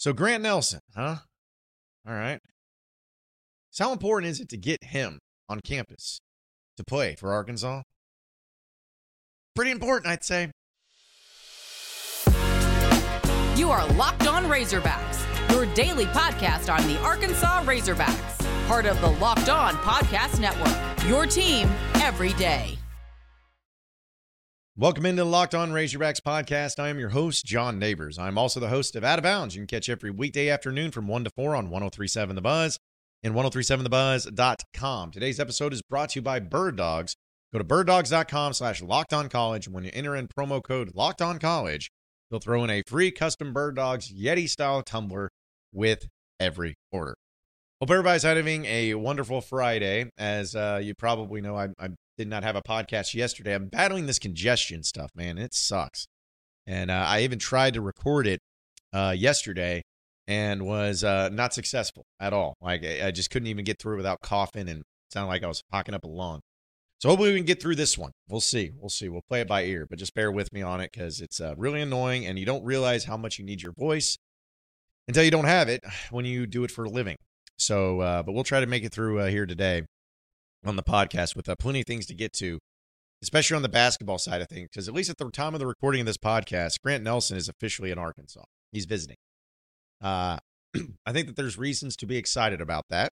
So Grant Nelson, huh? All right. So how important is it to get him on campus to play for Arkansas? Pretty important, I'd say. You are Locked On Razorbacks, your daily podcast on the Arkansas Razorbacks, part of the Locked On Podcast Network. Your team every day. Welcome into the Locked On Razorbacks podcast. I am your host, John Nabors. I'm also the host of Out of Bounds. You can catch every weekday afternoon from 1 to 4 on 1037 The Buzz and 1037thebuzz.com. Today's episode is brought to you by Bird Dogs. Go to birddogs.com slash locked on college. When you enter in promo code locked on college, they'll throw in a free custom Bird Dogs Yeti style tumbler with every order. Hope everybody's having a wonderful Friday. As uh, you probably know, I, I did not have a podcast yesterday. I'm battling this congestion stuff, man. It sucks. And uh, I even tried to record it uh, yesterday and was uh, not successful at all. Like I just couldn't even get through without coughing and sounded like I was hocking up a lung. So hopefully we can get through this one. We'll see. We'll see. We'll play it by ear, but just bear with me on it because it's uh, really annoying and you don't realize how much you need your voice until you don't have it when you do it for a living. So, uh, but we'll try to make it through uh, here today on the podcast with uh, plenty of things to get to, especially on the basketball side of things. Because at least at the time of the recording of this podcast, Grant Nelson is officially in Arkansas. He's visiting. Uh, I think that there's reasons to be excited about that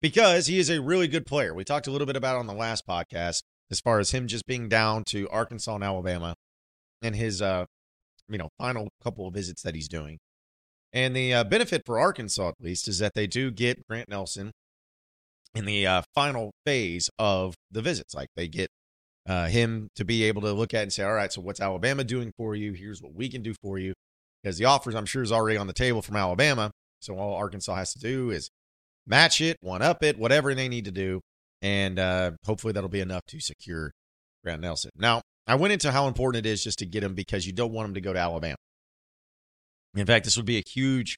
because he is a really good player. We talked a little bit about on the last podcast as far as him just being down to Arkansas and Alabama and his uh you know final couple of visits that he's doing. And the uh, benefit for Arkansas at least is that they do get Grant Nelson in the uh, final phase of the visits. Like they get uh, him to be able to look at and say, all right, so what's Alabama doing for you? Here's what we can do for you. Because the offers, I'm sure, is already on the table from Alabama. So all Arkansas has to do is match it, one up it, whatever they need to do. And uh, hopefully that'll be enough to secure Grant Nelson. Now, I went into how important it is just to get him because you don't want him to go to Alabama. In fact, this would be a huge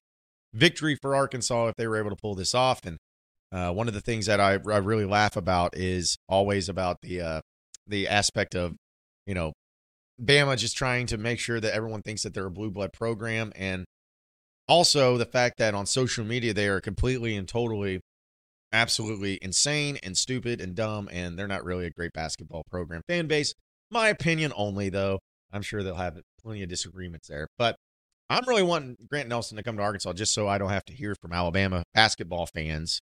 victory for Arkansas if they were able to pull this off. And uh, one of the things that I, I really laugh about is always about the uh, the aspect of you know Bama just trying to make sure that everyone thinks that they're a blue blood program, and also the fact that on social media they are completely and totally, absolutely insane and stupid and dumb, and they're not really a great basketball program fan base. My opinion only, though. I'm sure they'll have plenty of disagreements there, but I'm really wanting Grant Nelson to come to Arkansas just so I don't have to hear from Alabama basketball fans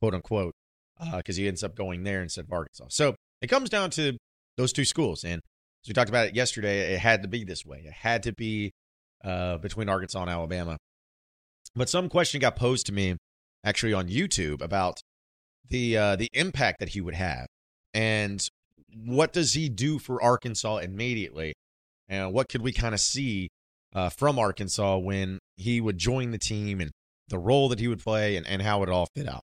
quote unquote, because uh, he ends up going there instead of Arkansas. So it comes down to those two schools. And as we talked about it yesterday, it had to be this way. It had to be uh, between Arkansas and Alabama. But some question got posed to me actually on YouTube about the uh, the impact that he would have and what does he do for Arkansas immediately and what could we kind of see uh, from Arkansas when he would join the team and the role that he would play and, and how it all fit out.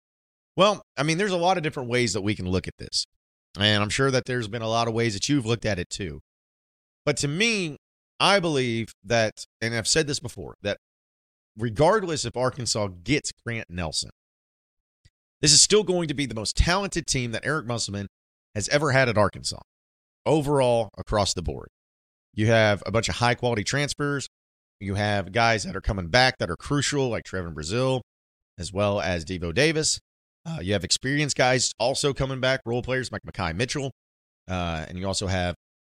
Well, I mean, there's a lot of different ways that we can look at this. And I'm sure that there's been a lot of ways that you've looked at it too. But to me, I believe that, and I've said this before, that regardless if Arkansas gets Grant Nelson, this is still going to be the most talented team that Eric Musselman has ever had at Arkansas, overall across the board. You have a bunch of high quality transfers. You have guys that are coming back that are crucial, like Trevon Brazile, as well as Devo Davis. Uh, you have experienced guys also coming back, role players like Makhi Mitchell, uh, and you also have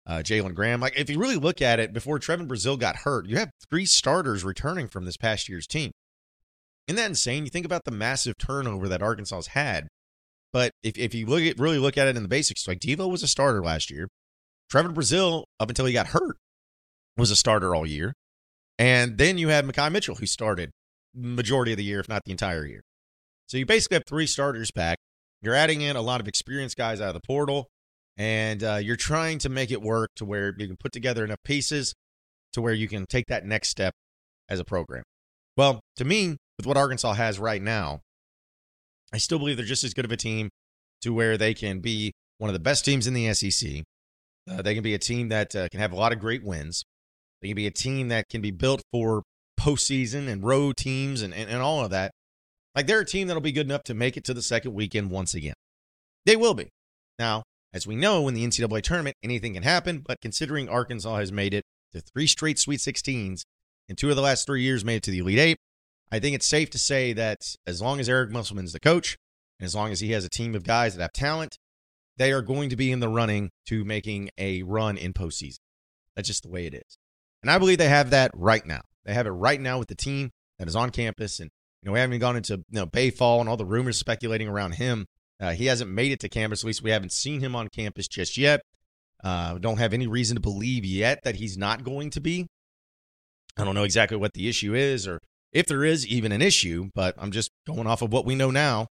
uh, Jalen Graham. Like if you really look at it, before Trevon Brazile got hurt, you have three starters returning from this past year's team. Isn't that insane? You think about the massive turnover that Arkansas's had. But if, if you look at really look at it in the basics, like Devo was a starter last year. Trevon Brazile, up until he got hurt, was a starter all year. And then you have Makhi Mitchell, who started majority of the year, if not the entire year. So you basically have three starters back. You're adding in a lot of experienced guys out of the portal, and uh, you're trying to make it work to where you can put together enough pieces to where you can take that next step as a program. Well, to me, with what Arkansas has right now, I still believe they're just as good of a team to where they can be one of the best teams in the SEC. Uh, they can be a team that uh, can have a lot of great wins. They can be a team that can be built for postseason and road teams and, and, and all of that. Like they're a team that'll be good enough to make it to the second weekend once again. They will be. Now, as we know, in the NCAA tournament, anything can happen, but considering Arkansas has made it to three straight Sweet 16s, and two of the last three years made it to the Elite Eight. I think it's safe to say that as long as Eric Musselman's the coach, and as long as he has a team of guys that have talent, they are going to be in the running to making a run in postseason. That's just the way it is. And I believe they have that right now. They have it right now with the team that is on campus. And, you know, we haven't even gone into, you know, Baye Fall and all the rumors speculating around him. Uh, he hasn't made it to campus. At least we haven't seen him on campus just yet. Uh, don't have any reason to believe yet that he's not going to be. I don't know exactly what the issue is or if there is even an issue, but I'm just going off of what we know now.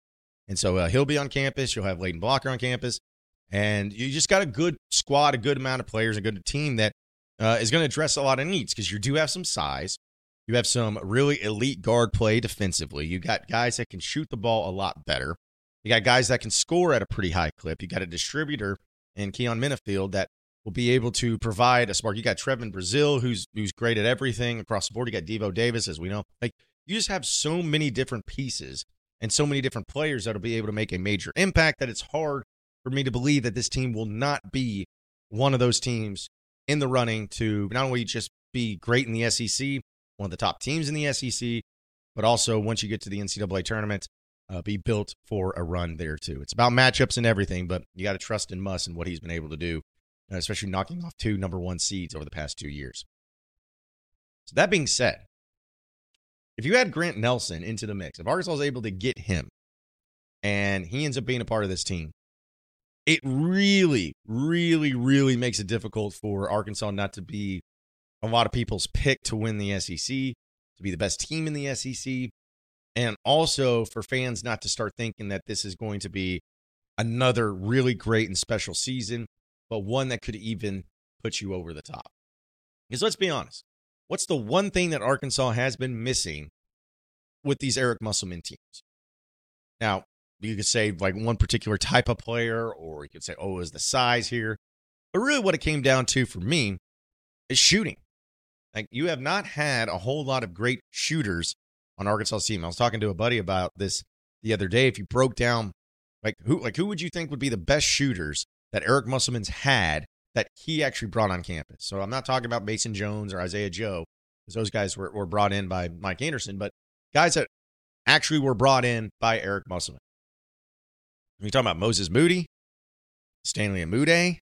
And so uh, he'll be on campus. You'll have Layden Blocker on campus. And you just got a good squad, a good amount of players, a good team that uh, is going to address a lot of needs because you do have some size. You have some really elite guard play defensively. You got guys that can shoot the ball a lot better. You got guys that can score at a pretty high clip. You got a distributor in Keyon Menifield that will be able to provide a spark. You got Trevon Brazile, who's who's great at everything across the board. You got Devo Davis, as we know. Like you just have so many different pieces and so many different players that'll be able to make a major impact that it's hard for me to believe that this team will not be one of those teams in the running to not only just be great in the SEC, one of the top teams in the SEC, but also once you get to the NCAA tournament, uh, be built for a run there too. It's about matchups and everything, but you got to trust in Muss and what he's been able to do, uh, especially knocking off two number one seeds over the past two years. So that being said, if you add Grant Nelson into the mix, if Arkansas is able to get him and he ends up being a part of this team, it really, really, really makes it difficult for Arkansas not to be a lot of people's pick to win the SEC, to be the best team in the SEC, and also for fans not to start thinking that this is going to be another really great and special season, but one that could even put you over the top. Because let's be honest, what's the one thing that Arkansas has been missing with these Eric Musselman teams? Now, you could say like one particular type of player, or you could say, oh, is the size here. But really, what it came down to for me is shooting. Like, you have not had a whole lot of great shooters on Arkansas team. I was talking to a buddy about this the other day. If you broke down, like who, like who would you think would be the best shooters that Eric Musselman's had that he actually brought on campus? So I'm not talking about Mason Jones or Isaiah Joe, because those guys were, were brought in by Mike Anderson, but guys that actually were brought in by Eric Musselman. You talking about Moses Moody, Stanley Umude?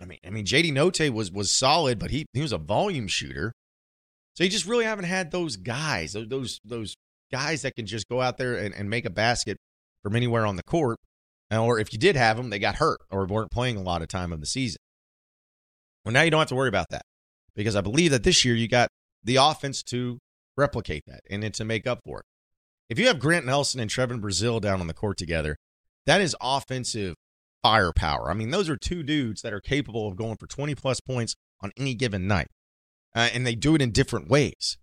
I mean, I mean, JD Notae was was solid, but he he was a volume shooter. So you just really haven't had those guys, those those, guys that can just go out there and, and make a basket from anywhere on the court. Or if you did have them, they got hurt or weren't playing a lot of time of the season. Well, now you don't have to worry about that because I believe that this year you got the offense to replicate that and to make up for it. If you have Grant Nelson and Trevon Brazile down on the court together, that is offensive firepower. I mean, those are two dudes that are capable of going for 20 plus points on any given night uh, and they do it in different ways.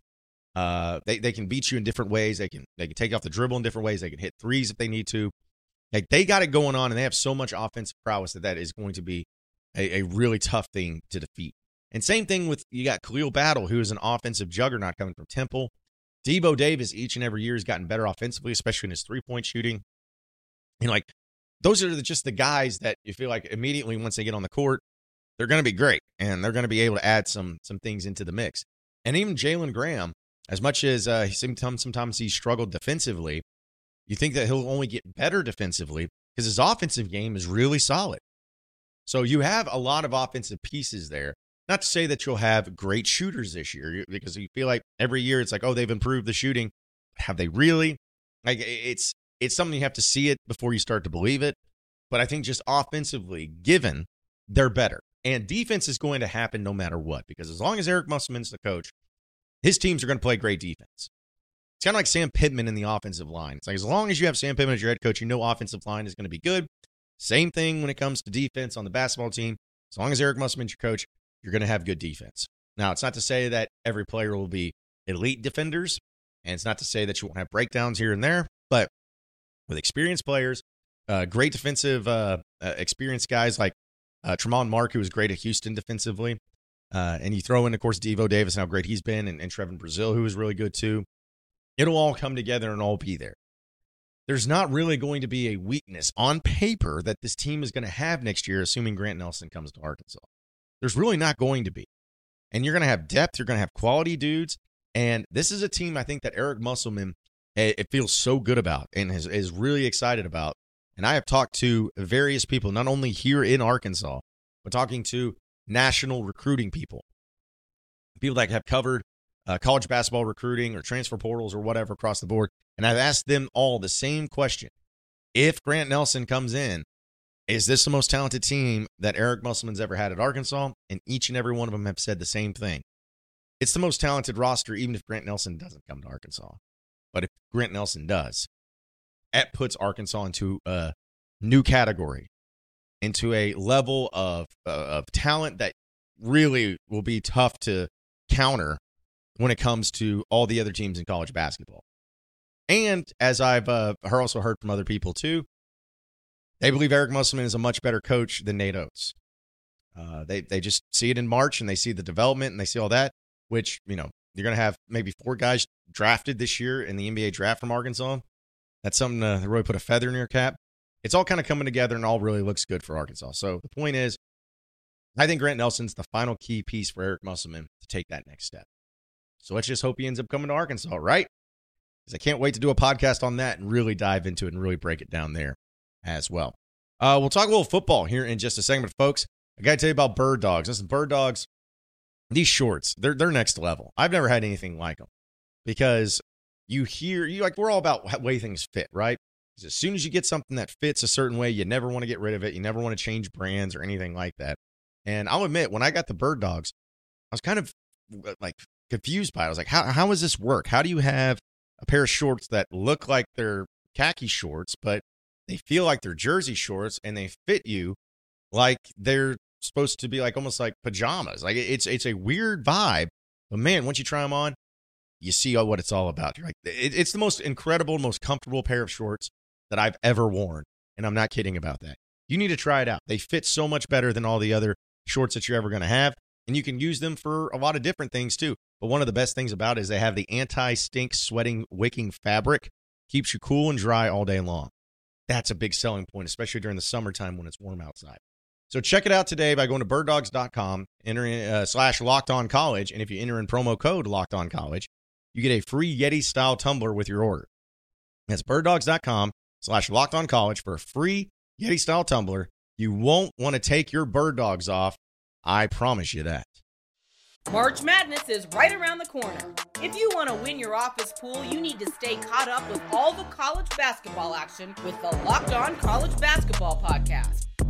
Uh, they they can beat you in different ways. They can they can take off the dribble in different ways. They can hit threes if they need to. Like they got it going on, and they have so much offensive prowess that that is going to be a, a really tough thing to defeat. And same thing with you got Khalif Battle, who is an offensive juggernaut coming from Temple. Devo Davis each and every year has gotten better offensively, especially in his three point shooting. Know, like those are just the guys that you feel like immediately once they get on the court, they're going to be great and they're going to be able to add some some things into the mix. And even Jalen Graham, as much as uh, sometimes sometimes he struggled defensively, you think that he'll only get better defensively because his offensive game is really solid. So you have a lot of offensive pieces there. Not to say that you'll have great shooters this year because you feel like every year it's like, oh, they've improved the shooting. Have they really? Like it's it's something you have to see it before you start to believe it. But I think just offensively, given they're better. And defense is going to happen no matter what, because as long as Eric Musselman's the coach, his teams are going to play great defense. It's kind of like Sam Pittman in the offensive line. It's like as long as you have Sam Pittman as your head coach, you know offensive line is going to be good. Same thing when it comes to defense on the basketball team. As long as Eric Musselman's your coach, you're going to have good defense. Now, it's not to say that every player will be elite defenders, and it's not to say that you won't have breakdowns here and there, but with experienced players, uh, great defensive uh, uh, experienced guys like uh, Tramon Mark, who was great at Houston defensively. Uh, and you throw in, of course, Devo Davis and how great he's been, and, and Trevon Brazile, who was really good too. It'll all come together and all be there. There's not really going to be a weakness on paper that this team is going to have next year, assuming Grant Nelson comes to Arkansas. There's really not going to be. and you're going to have depth. You're going to have quality dudes. And this is a team I think that Eric Musselman it, feels so good about and is, is really excited about. And I have talked to various people, not only here in Arkansas, but talking to national recruiting people, people that have covered uh, college basketball recruiting or transfer portals or whatever across the board. And I've asked them all the same question. If Grant Nelson comes in, is this the most talented team that Eric Musselman's ever had at Arkansas? And each and every one of them have said the same thing. It's the most talented roster, even if Grant Nelson doesn't come to Arkansas. But if Grant Nelson does, that puts Arkansas into a new category, into a level of uh, of talent that really will be tough to counter when it comes to all the other teams in college basketball. And as I've uh, also heard from other people too, they believe Eric Musselman is a much better coach than Nate Oats. Uh, they they just see it in March and they see the development and they see all that. Which you know you're going to have maybe four guys drafted this year in the NBA draft from Arkansas. That's something to really put a feather in your cap. It's all kind of coming together and all really looks good for Arkansas. So the point is, I think Grant Nelson's the final key piece for Eric Musselman to take that next step. So let's just hope he ends up coming to Arkansas, right? Because I can't wait to do a podcast on that and really dive into it and really break it down there as well. Uh, we'll talk a little football here in just a segment, folks. I got to tell you about Bird Dogs. Listen, Bird Dogs, these shorts, they're they're next level. I've never had anything like them because you hear you like we're all about way things fit, right? As soon as you get something that fits a certain way, you never want to get rid of it. You never want to change brands or anything like that. And I'll admit, when I got the Bird Dogs, I was kind of uh, like confused by it. I was like, how how does this work? How do you have a pair of shorts that look like they're khaki shorts, but they feel like they're jersey shorts and they fit you like they're supposed to be like almost like pajamas. Like it's it's a weird vibe, but man, once you try them on, you see what it's all about. You're like, it, it's the most incredible, most comfortable pair of shorts that I've ever worn, and I'm not kidding about that. You need to try it out. They fit so much better than all the other shorts that you're ever going to have, and you can use them for a lot of different things too. But one of the best things about it is they have the anti-stink, sweating, wicking fabric, keeps you cool and dry all day long. That's a big selling point, especially during the summertime when it's warm outside. So check it out today by going to birddogs.com, entering uh, slash locked on college. And if you enter in promo code locked on college, you get a free Yeti style tumbler with your order. That's birddogs.com slash locked on college for a free Yeti style tumbler. You won't want to take your bird dogs off. I promise you that. March Madness is right around the corner. If you want to win your office pool, you need to stay caught up with all the college basketball action with the Locked On College Basketball Podcast.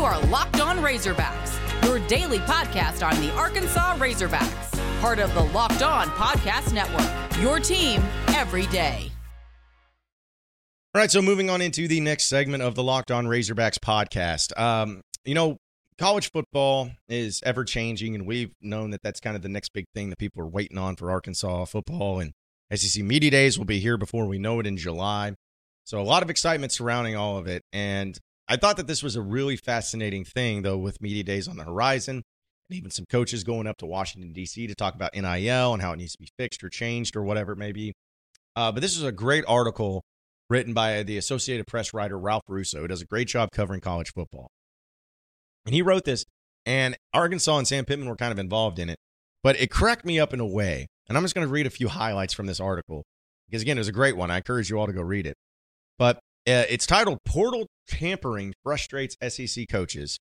You are Locked On Razorbacks, your daily podcast on the Arkansas Razorbacks, part of the Locked On Podcast Network. Your team every day. All right, so moving on into the next segment of the Locked On Razorbacks podcast. Um, you know, college football is ever changing, and we've known that that's kind of the next big thing that people are waiting on for Arkansas football. And SEC Media Days will be here before we know it in July. So a lot of excitement surrounding all of it. And I thought that this was a really fascinating thing, though, with media days on the horizon, and even some coaches going up to Washington, D.C. to talk about NIL and how it needs to be fixed or changed or whatever it may be. Uh, but this is a great article written by the Associated Press writer Ralph Russo, who does a great job covering college football. And he wrote this, and Arkansas and Sam Pittman were kind of involved in it, but it cracked me up in a way. And I'm just going to read a few highlights from this article because, again, it was a great one. I encourage you all to go read it. But uh, it's titled Portal Tampering Frustrates SEC Coaches,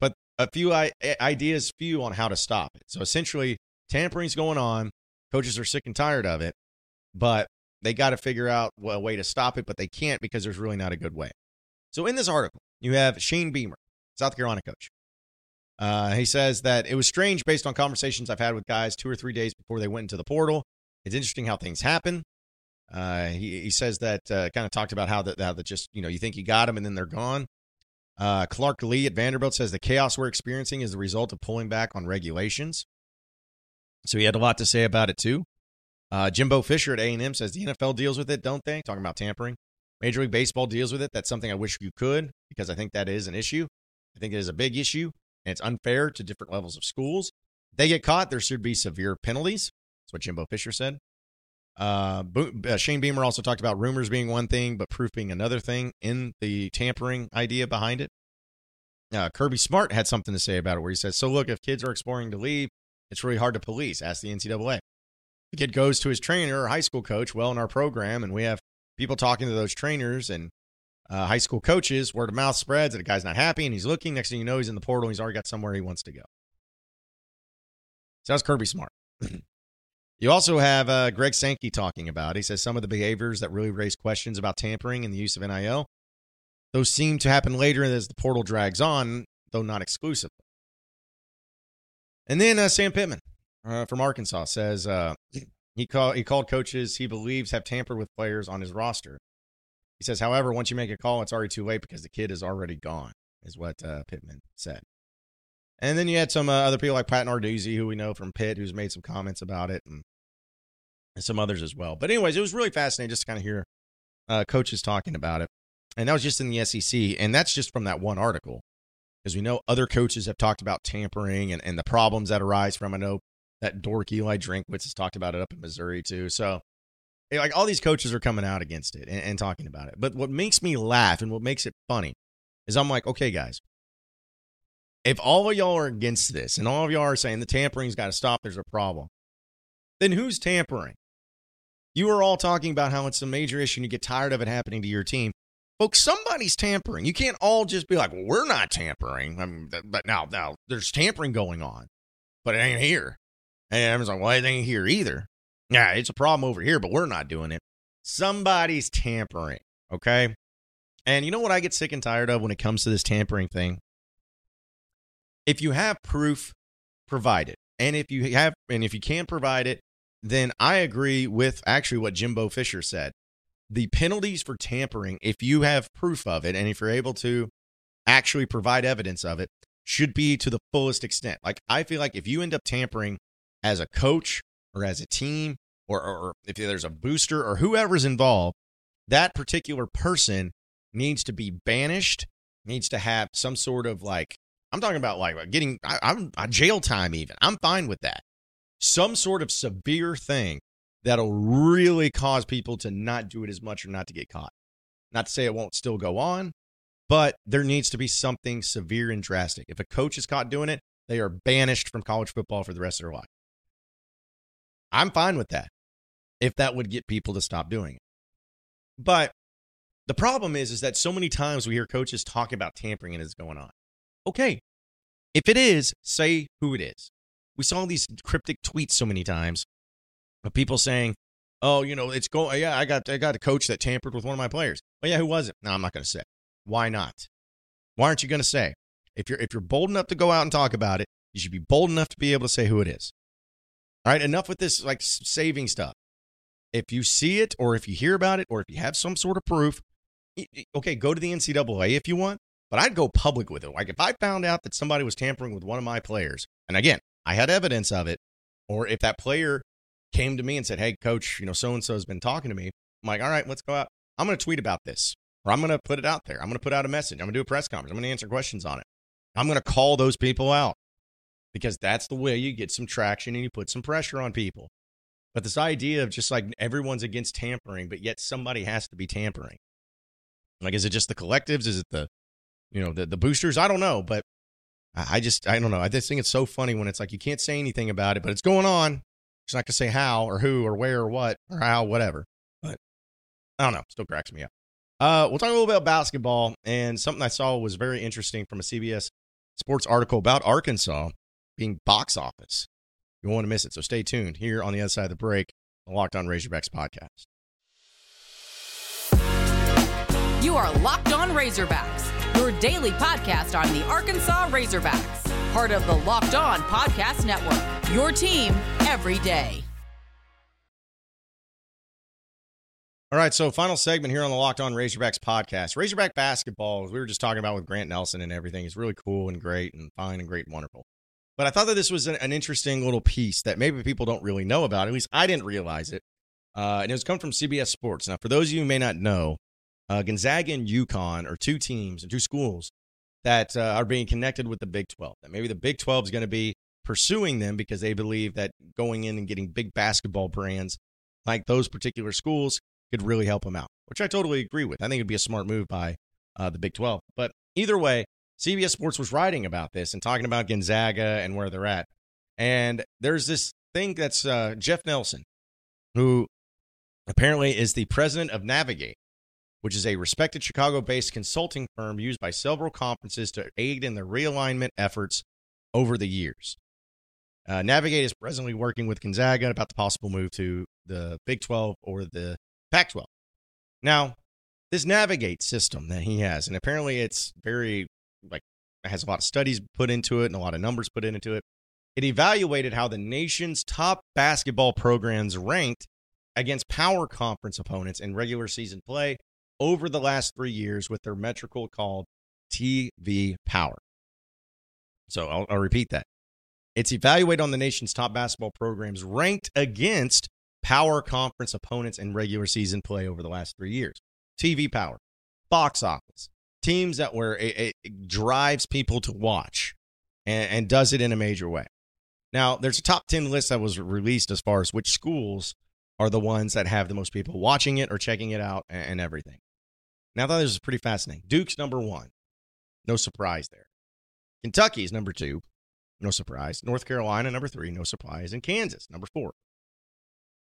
but a few I- ideas, few on how to stop it. So essentially, tampering's going on. Coaches are sick and tired of it, but they got to figure out a way to stop it, but they can't because there's really not a good way. So in this article, you have Shane Beamer, South Carolina coach. Uh, he says that it was strange based on conversations I've had with guys two or three days before they went into the portal. It's interesting how things happen. Uh, he, he says that uh, kind of talked about how that how that just you know you think you got them and then they're gone. Uh, Clark Lea at Vanderbilt says the chaos we're experiencing is the result of pulling back on regulations. So he had a lot to say about it too. Uh, Jimbo Fisher at A&M says the NFL deals with it, don't they? Talking about tampering. Major League Baseball deals with it. That's something I wish you could because I think that is an issue. I think it is a big issue and it's unfair to different levels of schools. If they get caught, there should be severe penalties. That's what Jimbo Fisher said. Uh, uh, Shane Beamer also talked about rumors being one thing, but proof being another thing in the tampering idea behind it. Uh, Kirby Smart had something to say about it where he says, So, look, if kids are exploring to leave, it's really hard to police. Ask the NCAA. The kid goes to his trainer or high school coach, well, in our program, and we have people talking to those trainers and uh, high school coaches, word of mouth spreads that a guy's not happy and he's looking. Next thing you know, he's in the portal. He's already got somewhere he wants to go. So that's Kirby Smart. you also have uh, Greg Sankey talking about. He says some of the behaviors that really raise questions about tampering and the use of NIL. Those seem to happen later as the portal drags on, though not exclusively. And then uh, Sam Pittman uh, from Arkansas says uh, he called he called coaches he believes have tampered with players on his roster. He says, however, once you make a call, it's already too late because the kid is already gone, is what uh, Pittman said. And then you had some uh, other people like Pat Narduzzi, who we know from Pitt, who's made some comments about it, and, and some others as well. But anyways, it was really fascinating just to kind of hear uh, coaches talking about it. And that was just in the SEC, and that's just from that one article, because we know other coaches have talked about tampering and, and the problems that arise from. I know that dork Eli Drinkwitz has talked about it up in Missouri too. So like all these coaches are coming out against it and, and talking about it. But what makes me laugh and what makes it funny is I'm like, okay, guys, if all of y'all are against this and all of y'all are saying the tampering's got to stop, there's a problem, then who's tampering? You are all talking about how it's a major issue and you get tired of it happening to your team. Folks, somebody's tampering. You can't all just be like, well, we're not tampering. I mean, but now, now there's tampering going on, but it ain't here. And everyone's like, well, it ain't here either. Yeah, it's a problem over here, but we're not doing it. Somebody's tampering, okay? And you know what I get sick and tired of when it comes to this tampering thing? If you have proof, provide it. And if you have and if you can't provide it, then I agree with actually what Jimbo Fisher said. The penalties for tampering, if you have proof of it and if you're able to actually provide evidence of it, should be to the fullest extent. Like I feel like if you end up tampering as a coach or as a team or, or, if there's a booster or whoever's involved, that particular person needs to be banished, needs to have some sort of like, I'm talking about like getting, I, I'm a jail time even. I'm fine with that. Some sort of severe thing that'll really cause people to not do it as much or not to get caught. Not to say it won't still go on, but there needs to be something severe and drastic. If a coach is caught doing it, they are banished from college football for the rest of their life. I'm fine with that if that would get people to stop doing it. But the problem is, is that so many times we hear coaches talk about tampering and it's going on. Okay, if it is, say who it is. We saw these cryptic tweets so many times of people saying, "Oh, you know, it's going. Yeah, I got I got a coach that tampered with one of my players. Oh yeah, who was it? No, I'm not going to say. Why not? Why aren't you going to say? If you're if you're bold enough to go out and talk about it, you should be bold enough to be able to say who it is. All right, enough with this like saving stuff. If you see it, or if you hear about it, or if you have some sort of proof, okay, go to the NCAA if you want, but I'd go public with it. Like if I found out that somebody was tampering with one of my players, and again, I had evidence of it, or if that player came to me and said, Hey, coach, you know, so and so has been talking to me, I'm like, All right, let's go out. I'm going to tweet about this, or I'm going to put it out there. I'm going to put out a message. I'm going to do a press conference. I'm going to answer questions on it. I'm going to call those people out because that's the way you get some traction and you put some pressure on people. But this idea of just like everyone's against tampering, but yet somebody has to be tampering. Like, is it just the collectives? Is it the, you know, the, the boosters? I don't know. But I just, I don't know. I just think it's so funny when it's like you can't say anything about it, but it's going on. It's not going to say how or who or where or what or how, whatever. But I don't know. Still cracks me up. Uh, we'll talk a little bit about basketball and something I saw was very interesting from a CBS Sports article about Arkansas being box office. You won't want to miss it. So stay tuned here on the other side of the break, the Locked On Razorbacks podcast. You are Locked On Razorbacks, your daily podcast on the Arkansas Razorbacks, part of the Locked On Podcast Network. Your team every day. All right, so final segment here on the Locked On Razorbacks podcast. Razorback basketball, as we were just talking about with Grant Nelson and everything, is really cool and great and fine and great and wonderful. But I thought that this was an, interesting little piece that maybe people don't really know about. At least I didn't realize it. Uh, and it was come from CBS Sports. Now, for those of you who may not know, uh, Gonzaga and UConn are two teams and two schools that uh, are being connected with the Big 12. That maybe the Big 12 is going to be pursuing them because they believe that going in and getting big basketball brands like those particular schools could really help them out, which I totally agree with. I think it'd be a smart move by uh, the Big 12. But either way, CBS Sports was writing about this and talking about Gonzaga and where they're at. And there's this thing that's uh, Jeff Nelson, who apparently is the president of Navigate, which is a respected Chicago based consulting firm used by several conferences to aid in the realignment efforts over the years. Uh, Navigate is presently working with Gonzaga about the possible move to the Big 12 or the Pac 12. Now, this Navigate system that he has, and apparently it's very, like, has a lot of studies put into it and a lot of numbers put into it. It evaluated how the nation's top basketball programs ranked against power conference opponents in regular season play over the last three years with their metrical called TV Power. So I'll, I'll repeat that. It's evaluated on the nation's top basketball programs ranked against power conference opponents in regular season play over the last three years. TV power, box office, teams that were it, it drives people to watch and, and does it in a major way. Now, there's a top 10 list that was released as far as which schools are the ones that have the most people watching it or checking it out and, and everything. Now, I thought this was pretty fascinating. Duke's number one. No surprise there. Kentucky's number two. No surprise. North Carolina, number three. No surprise. And Kansas, number four.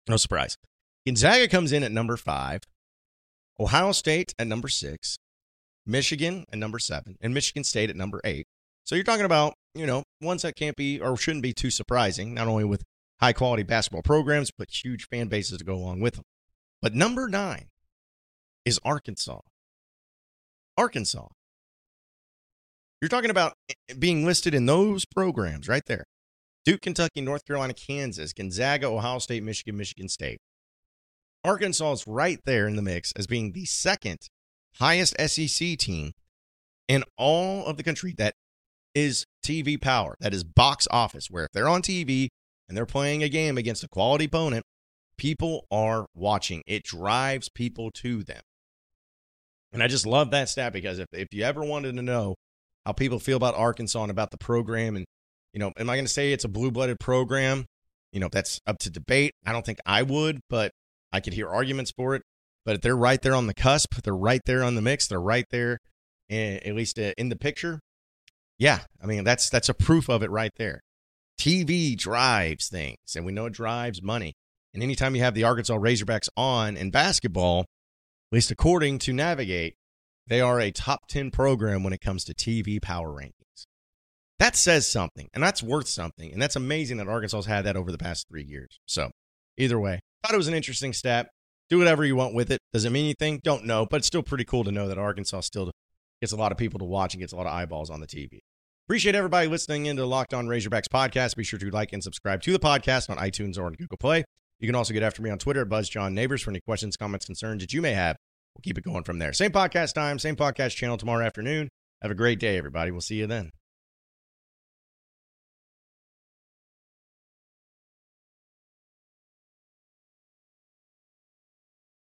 No surprise. Gonzaga comes in at number five. Ohio State at number six. Michigan at number seven. And Michigan State at number eight. So you're talking about, you know, ones that can't be or shouldn't be too surprising, not only with high quality basketball programs, but huge fan bases to go along with them. But number nine is Arkansas. Arkansas. You're talking about eh, eh, being listed in those programs right there Duke, Kentucky, North Carolina, Kansas, Gonzaga, Ohio State, Michigan, Michigan State. Arkansas is right there in the mix as being the second highest SEC team in all of the country that is TV power, that is box office, where if they're on TV and they're playing a game against a quality opponent, people are watching. It drives people to them. And I just love that stat because if, if you ever wanted to know how people feel about Arkansas and about the program. And, you know, am I going to say it's a blue blooded program? You know, that's up to debate. I don't think I would, but I could hear arguments for it. But they're right there on the cusp. They're right there on the mix. They're right there, eh, at least uh, in the picture. Yeah, I mean that's that's a proof of it right there. TV drives things, and we know it drives money. And anytime you have the Arkansas Razorbacks on in basketball, at least according to Navigate, they are a top 10 program when it comes to TV power rankings. That says something, and that's worth something. And that's amazing that Arkansas's had that over the past three years. So, either way, thought it was an interesting stat. Do whatever you want with it. Does it mean anything? Don't know, but it's still pretty cool to know that Arkansas still gets a lot of people to watch and gets a lot of eyeballs on the TV. Appreciate everybody listening into the Locked On Razorbacks podcast. Be sure to like and subscribe to the podcast on iTunes or on Google Play. You can also get after me on Twitter at BuzzJohnNabors for any questions, comments, concerns that you may have we'll keep it going from there. Same podcast time, same podcast channel tomorrow afternoon. Have a great day, everybody. We'll see you then.